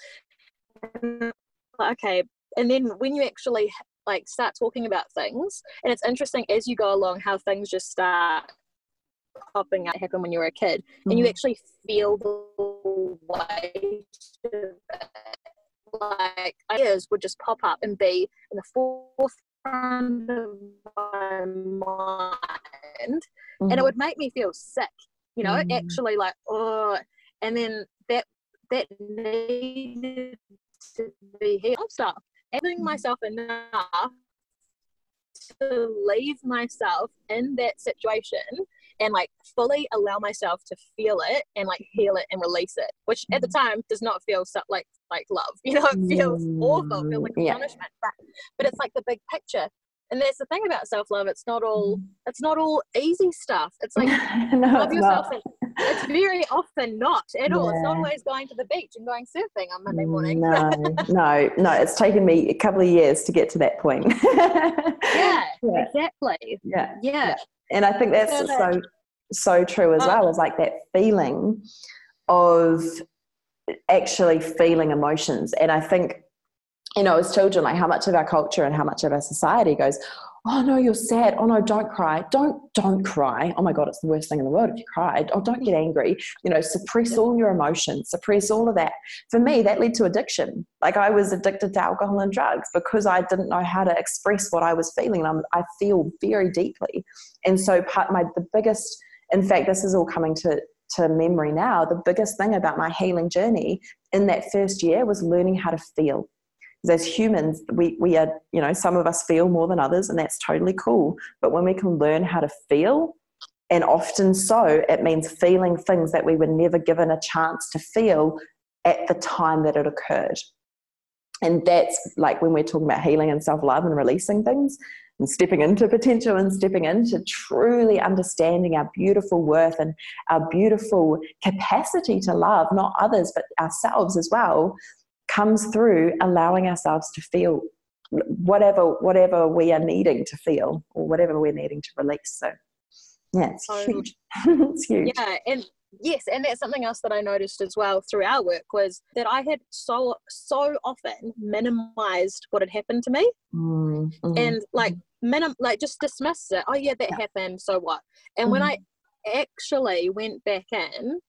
okay and then when you actually like start talking about things and it's interesting as you go along how things just start popping up happen when you were a kid mm-hmm. and you mm-hmm. actually feel the weight like ideas would just pop up and be in the forefront of my mind mm-hmm. and it mm-hmm. would make me feel sick you know mm-hmm. actually like oh and then that that needed to be here. Stop having mm-hmm. myself enough to leave myself in that situation and like fully allow myself to feel it and like heal it and release it which at the mm-hmm. time does not feel so, like like love (laughs) you know it feels awful feels like yeah. punishment but, but it's like the big picture and that's the thing about self-love it's not all mm. it's not all easy stuff. It's like (laughs) no, love yourself and it's very often not at yeah. all. It's not always going to the beach and going surfing on monday morning. no (laughs) no no it's taken me a couple of years to get to that point. (laughs) Yeah, yeah, exactly. Yeah. yeah. yeah. And i think that's so so, true as oh. well as like that feeling of actually feeling emotions. And i think you know, as children, like how much of our culture and how much of our society goes, oh no, you're sad. Oh no, don't cry. Don't don't cry. Oh my god, it's the worst thing in the world if you cried. Oh, don't get angry. You know, suppress all your emotions, suppress all of that. For me, that led to addiction. Like I was addicted to alcohol and drugs because I didn't know how to express what I was feeling. I'm, I feel very deeply, and so part my the biggest. In fact, this is all coming to to memory now. The biggest thing about my healing journey in that first year was learning how to feel as humans we, we are you know some of us feel more than others and that's totally cool. But when we can learn how to feel and often so it means feeling things that we were never given a chance to feel at the time that it occurred. And that's like when we're talking about healing and self-love and releasing things and stepping into potential and stepping into truly understanding our beautiful worth and our beautiful capacity to love not others but ourselves as well comes through allowing ourselves to feel whatever whatever we are needing to feel or whatever we're needing to release so yeah it's um, huge (laughs) it's huge yeah and yes and that's something else that i noticed as well through our work was that i had so so often minimized what had happened to me mm, mm-hmm. and like minim like just dismissed it oh yeah that yeah. happened so what and mm-hmm. when i actually went back in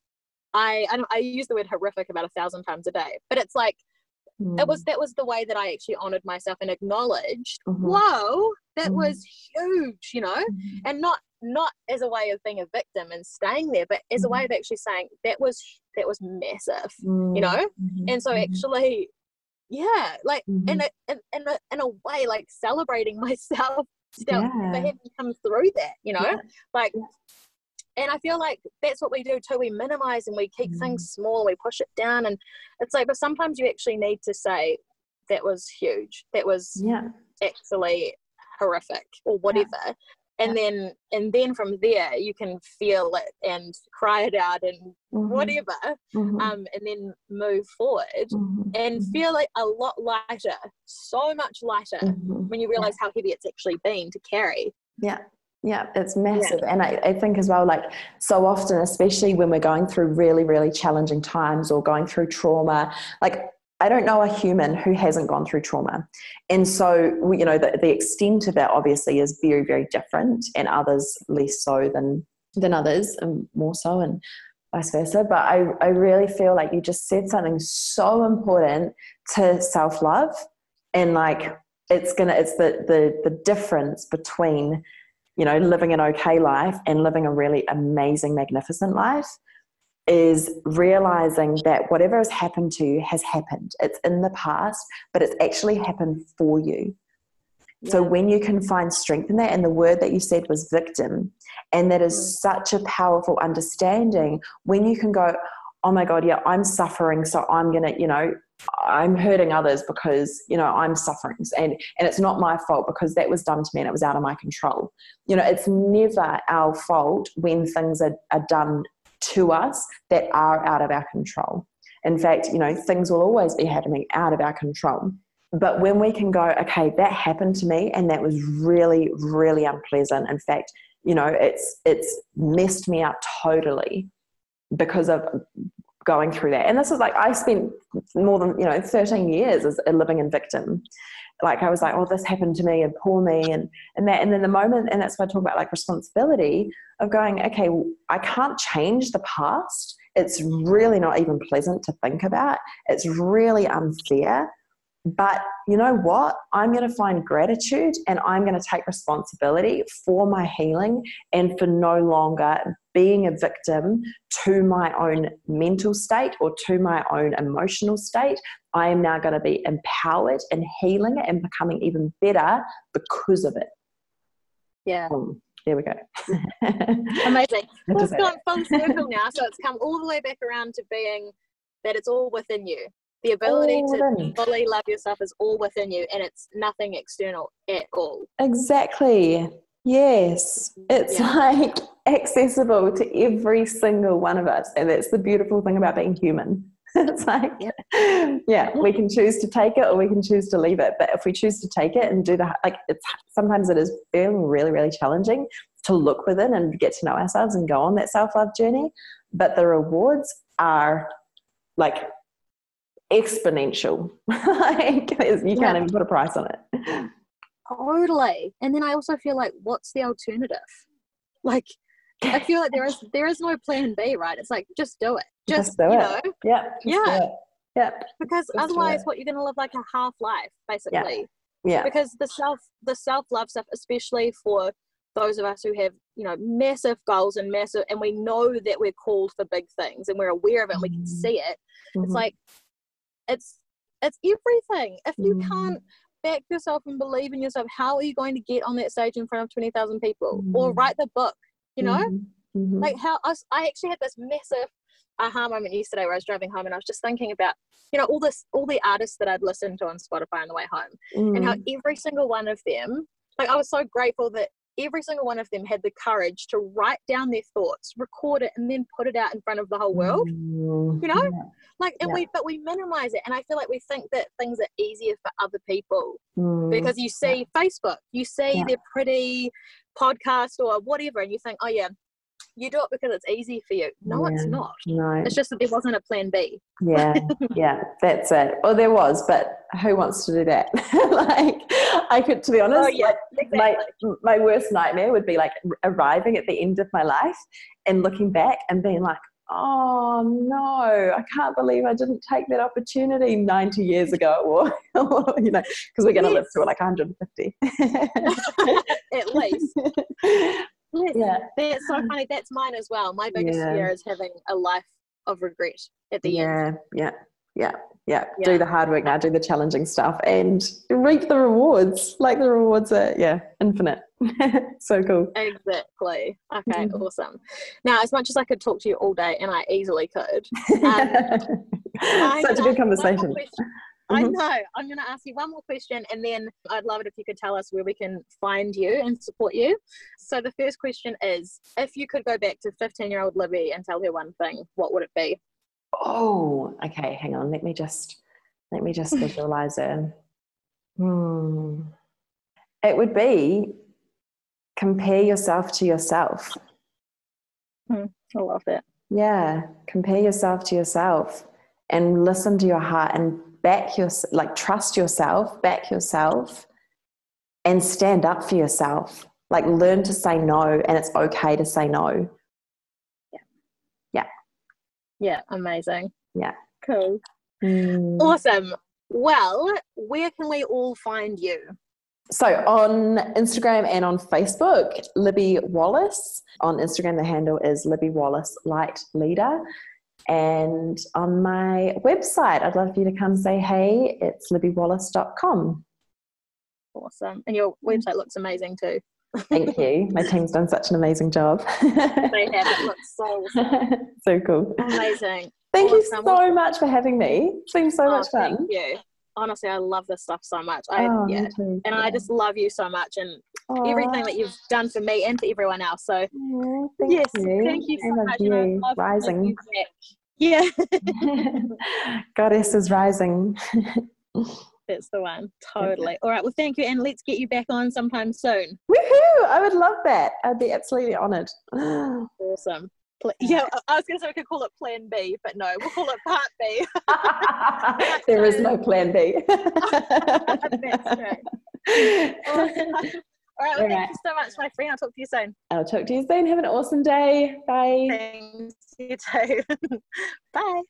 I I, I use the word horrific about a thousand times a day, but it's like mm. it was that was the way that I actually honored myself and acknowledged, mm-hmm. whoa, that mm. was huge, you know, mm-hmm. and not not as a way of being a victim and staying there, but as a way mm-hmm. of actually saying that was that was massive, you know, mm-hmm. and so mm-hmm. actually yeah like mm-hmm. in, a, in, in, a, in a way like celebrating (laughs) myself still yeah. for having come through that you know yeah. like and I feel like that's what we do too. We minimize and we keep mm. things small, we push it down, and it's like, but sometimes you actually need to say that was huge, that was yeah. actually horrific, or whatever. Yeah. And yeah. then, and then from there, you can feel it and cry it out and mm-hmm. whatever, mm-hmm. um, and then move forward mm-hmm. and mm-hmm. feel it a lot lighter, so much lighter mm-hmm. when you realize how heavy it's actually been to carry. Yeah, yeah, it's massive. Yeah. And I, I, think as well, like so often, especially when we're going through really, really challenging times or going through trauma, like I don't know a human who hasn't gone through trauma. And so, you know, the, the extent of that obviously is very, very different, and others less so than, than others, and more so, and vice versa. But I, I really feel like you just said something so important to self love. And like, it's gonna, it's the, the, the difference between, you know, living an okay life and living a really amazing, magnificent life is realizing that whatever has happened to you has happened. It's in the past, but it's actually happened for you. Yeah. So when you can find strength in that, and the word that you said was victim, and that is mm. such a powerful understanding when you can go, oh my God, yeah, I'm suffering, so I'm gonna, you know, I'm hurting others because you know I'm suffering and and it's not my fault because that was done to me and it was out of my control. You know, it's never our fault when things are, are done to us that are out of our control. In fact, you know, things will always be happening out of our control. But when we can go, okay, that happened to me and that was really, really unpleasant. In fact, you know, it's it's messed me up totally because of going through that. And this is like I spent more than, you know, 13 years as a living in victim like I was like, oh, this happened to me and poor me and, and that. And then the moment, and that's why I talk about like responsibility of going, okay, I can't change the past. It's really not even pleasant to think about. It's really unfair. But you know what? I'm going to find gratitude and I'm going to take responsibility for my healing and for no longer being a victim to my own mental state or to my own emotional state. I am now going to be empowered and healing it and becoming even better because of it. Yeah. Um, there we go. (laughs) Amazing. Well, it's gone full circle now. So it's come all the way back around to being that it's all within you. The ability to fully love yourself is all within you and it's nothing external at all. Exactly. Yes. It's yeah. (laughs) like accessible to every single one of us. And that's the beautiful thing about being human. (laughs) it's like, yeah, we can choose to take it or we can choose to leave it. But if we choose to take it and do the, like, it's sometimes it is really, really challenging to look within and get to know ourselves and go on that self love journey. But the rewards are like exponential. (laughs) like, you can't even put a price on it. Totally. And then I also feel like, what's the alternative? Like, I feel like there is there is no plan B, right? It's like just do it. Just, just do it. Know, yeah. Yeah. Yeah. Because just otherwise, what you're going to live like a half life, basically. Yeah. yeah. Because the self the self love stuff, especially for those of us who have you know massive goals and massive, and we know that we're called for big things, and we're aware of it, and we can mm-hmm. see it. Mm-hmm. It's like it's it's everything. If you mm-hmm. can't back yourself and believe in yourself, how are you going to get on that stage in front of twenty thousand people or mm-hmm. write the book? You know, mm-hmm. like how I, I actually had this massive aha moment yesterday where I was driving home and I was just thinking about, you know, all this, all the artists that I'd listened to on Spotify on the way home mm. and how mm. every single one of them, like I was so grateful that every single one of them had the courage to write down their thoughts, record it, and then put it out in front of the whole world. Mm. You know, yeah. like, and yeah. we, but we minimize it. And I feel like we think that things are easier for other people mm. because you see yeah. Facebook, you see their pretty podcast or whatever, and you think, oh yeah, you do it because it's easy for you. No, yeah, it's not. No. It's just that there wasn't a plan B. Yeah, yeah, that's it. Well, there was, but who wants to do that? (laughs) like, I could, to be oh, honest, oh, yeah, like, exactly. my, my worst nightmare would be like arriving at the end of my life and looking back and being like, oh no, I can't believe I didn't take that opportunity 90 years ago, or, (laughs) you know, because we're going to yes. live to like 150. (laughs) at least. (laughs) yeah. That's so funny. That's mine as well. My biggest yeah. fear is having a life of regret at the end. yeah, end. Yeah, yeah, yeah, yeah. Do the hard work now, do the challenging stuff, and reap the rewards. Like the rewards are, yeah, infinite. (laughs) so cool. Exactly. Okay, mm-hmm. awesome. Now, as much as I could talk to you all day, and I easily could, um, (laughs) such a good conversation. I mm-hmm. know. I'm going to ask you one more question, and then I'd love it if you could tell us where we can find you and support you. So, the first question is if you could go back to 15 year old Libby and tell her one thing, what would it be? Oh, okay. Hang on. Let me just let me just (laughs) visualize it. Hmm. It would be compare yourself to yourself. Hmm. I love it. Yeah, compare yourself to yourself and listen to your heart and back your like trust yourself, back yourself and stand up for yourself. Like learn to say no and it's okay to say no. Yeah. Amazing. Yeah. Cool. Mm. Awesome. Well, where can we all find you? So on Instagram and on Facebook, Libby Wallace. On Instagram, the handle is Libby Wallace Light Leader. And on my website, I'd love for you to come say hey. It's libbywallace.com. Awesome. And your website looks amazing too. Thank you. My team's done such an amazing job. They have. It looks so awesome. (laughs) so cool. amazing. Thank you Awesome. so much for having me. It's been so Oh, much fun. Thank you. Honestly, I love this stuff so much. I Oh, yeah. too. And I just love you so much and everything that you've done for me and for everyone else. So Aw, thank yes, you. thank you so much. and you. love Rising. you. Yeah. (laughs) Goddess is rising. (laughs) That's the one. Totally. All right. Well, thank you. And let's get you back on sometime soon. Woohoo! I would love that. I'd be absolutely honoured. (gasps) Awesome. Yeah, I- was going to say we could call it Plan B, but no, we'll call it Part B. (laughs) there is no plan B. (laughs) (laughs) That's true. Awesome. All right. Well, All thank you so much, my friend. I'll talk to you soon. I'll talk to you soon. Have an awesome day. Bye. Thanks. You too. Bye.